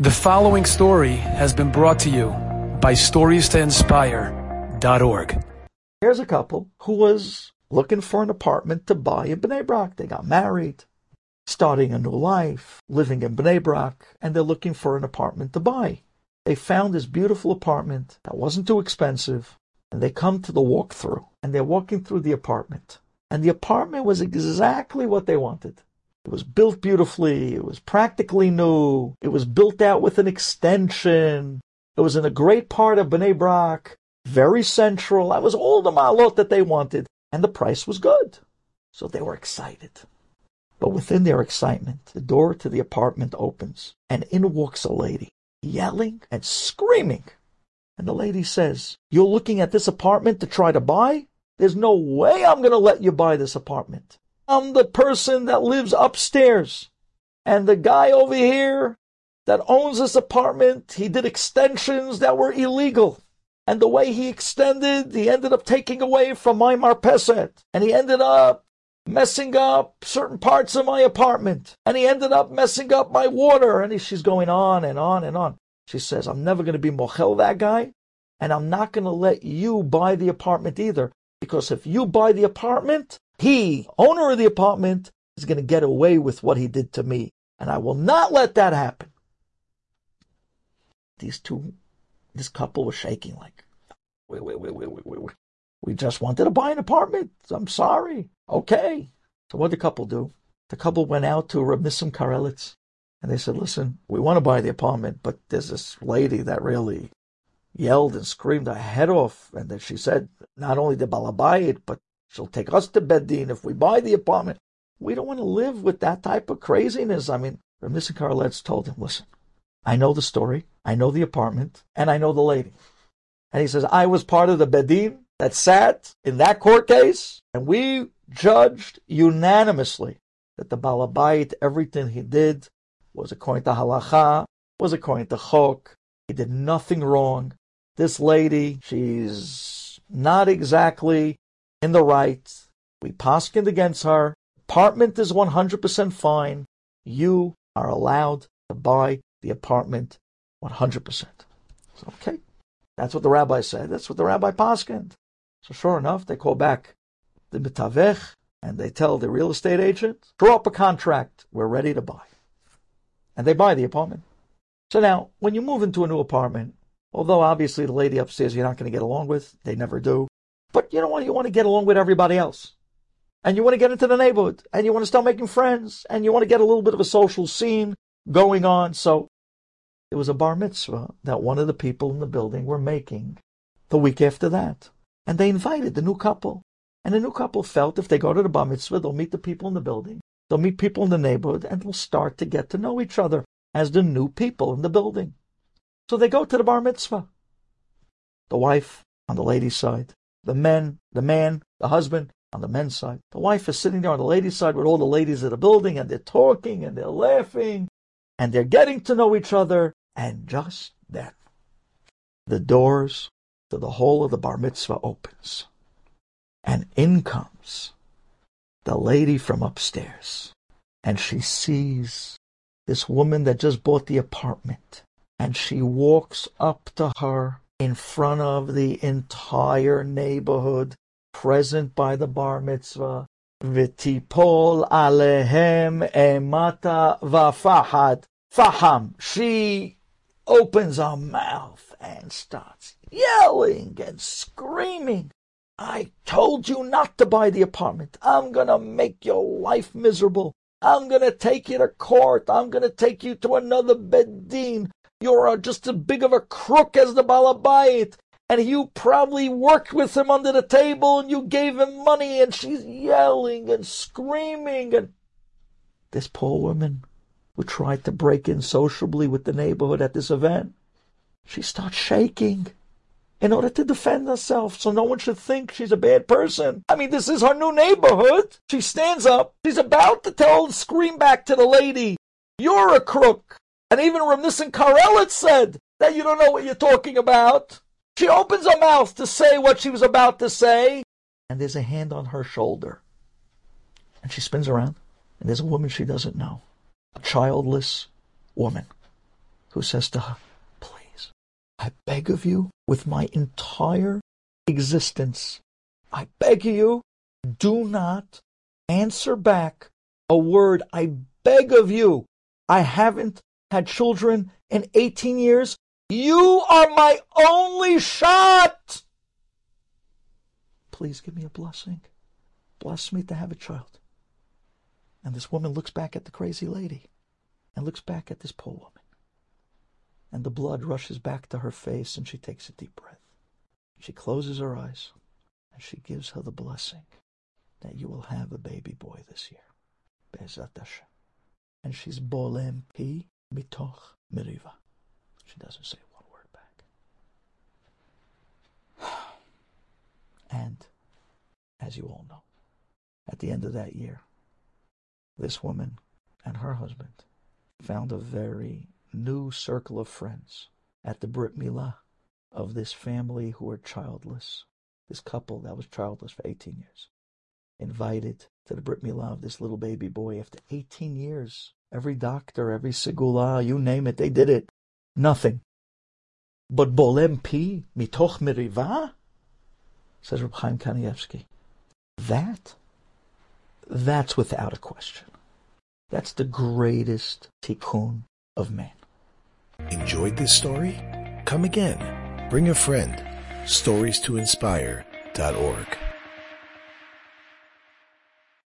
The following story has been brought to you by StoriesToInspire.org. Here's a couple who was looking for an apartment to buy in Bnei Brak. They got married, starting a new life, living in Bnei Brak, and they're looking for an apartment to buy. They found this beautiful apartment that wasn't too expensive, and they come to the walkthrough, and they're walking through the apartment. And the apartment was exactly what they wanted. It was built beautifully. It was practically new. It was built out with an extension. It was in a great part of Bnei Brak, very central. That was all the malot that they wanted, and the price was good. So they were excited. But within their excitement, the door to the apartment opens, and in walks a lady, yelling and screaming. And the lady says, You're looking at this apartment to try to buy? There's no way I'm going to let you buy this apartment. I'm the person that lives upstairs. And the guy over here that owns this apartment, he did extensions that were illegal. And the way he extended, he ended up taking away from my marpeset. And he ended up messing up certain parts of my apartment. And he ended up messing up my water. And he, she's going on and on and on. She says, I'm never going to be mochel that guy. And I'm not going to let you buy the apartment either. Because if you buy the apartment, he, owner of the apartment, is going to get away with what he did to me. And I will not let that happen. These two, this couple was shaking like, wait, wait, wait, wait, wait, wait, wait. We just wanted to buy an apartment. I'm sorry. Okay. So what did the couple do? The couple went out to Reb Karelitz and they said, listen, we want to buy the apartment, but there's this lady that really yelled and screamed her head off. And that she said, not only the balabayit, but She'll take us to Bedin if we buy the apartment. We don't want to live with that type of craziness. I mean, Nissim Karelitz told him, listen, I know the story, I know the apartment, and I know the lady. And he says, I was part of the Bedin that sat in that court case, and we judged unanimously that the Balabait, everything he did was according to halacha, was according to chok. He did nothing wrong. This lady, she's not exactly in the right. We paskined against her. Apartment is 100% fine. You are allowed to buy the apartment 100%. Okay. That's what the rabbi said. That's what the rabbi paskind. So sure enough, they call back the mitavech and they tell the real estate agent, draw up a contract. We're ready to buy. And they buy the apartment. So now, when you move into a new apartment, although obviously the lady upstairs you're not going to get along with, they never do. But you know what? You want to get along with everybody else. And you want to get into the neighborhood. And you want to start making friends. And you want to get a little bit of a social scene going on. So it was a bar mitzvah that one of the people in the building were making the week after that. And they invited the new couple. And the new couple felt if they go to the bar mitzvah, they'll meet the people in the building. They'll meet people in the neighborhood and they'll start to get to know each other as the new people in the building. So they go to the bar mitzvah. The wife on the lady's side, the men, the man, the husband on the men's side. The wife is sitting there on the ladies' side with all the ladies of the building and they're talking and they're laughing and they're getting to know each other. And just then, the doors to the whole of the bar mitzvah opens and in comes the lady from upstairs and she sees this woman that just bought the apartment and she walks up to her in front of the entire neighborhood present by the bar mitzvah. V'tipol alehem emata v'fahad. Faham. She opens her mouth and starts yelling and screaming. I told you not to buy the apartment. I'm gonna make your life miserable. I'm gonna take you to court. I'm gonna take you to another bedin. You're just as big of a crook as the Balabayit. And you probably worked with him under the table and you gave him money and she's yelling and screaming and this poor woman who tried to break in sociably with the neighborhood at this event, she starts shaking in order to defend herself so no one should think she's a bad person. I mean, this is her new neighborhood. She stands up. She's about to tell, scream back to the lady, you're a crook. And even Rav Nissim Karelitz said that you don't know what you're talking about. She opens her mouth to say what she was about to say, and there's a hand on her shoulder. And she spins around, and there's a woman she doesn't know, a childless woman. who says to her, Please, I beg of you with my entire existence, I beg of you, do not answer back a word. I beg of you. I haven't had children in 18 years. You are my only shot. Please give me a blessing. Bless me to have a child. And this woman looks back at the crazy lady and looks back at this poor woman. And the blood rushes back to her face and she takes a deep breath. She closes her eyes and she gives her the blessing that you will have a baby boy this year. Be'ezat Hashem. And she's bolem pi mitoch meriva. She doesn't say one word back. And, as you all know, at the end of that year, this woman and her husband found a very new circle of friends at the Brit Milah of this family who were childless, this couple that was childless for 18 years, invited to the Brit Milah of this little baby boy after 18 years. Every doctor, every segula, you name it, they did it. Nothing. But bolem pi mitoch meriva, says Reb Chaim Kanievsky. That, that's without a question. That's the greatest tikkun of man. Enjoyed this story? Come again. Bring a friend. Stories to inspire.org.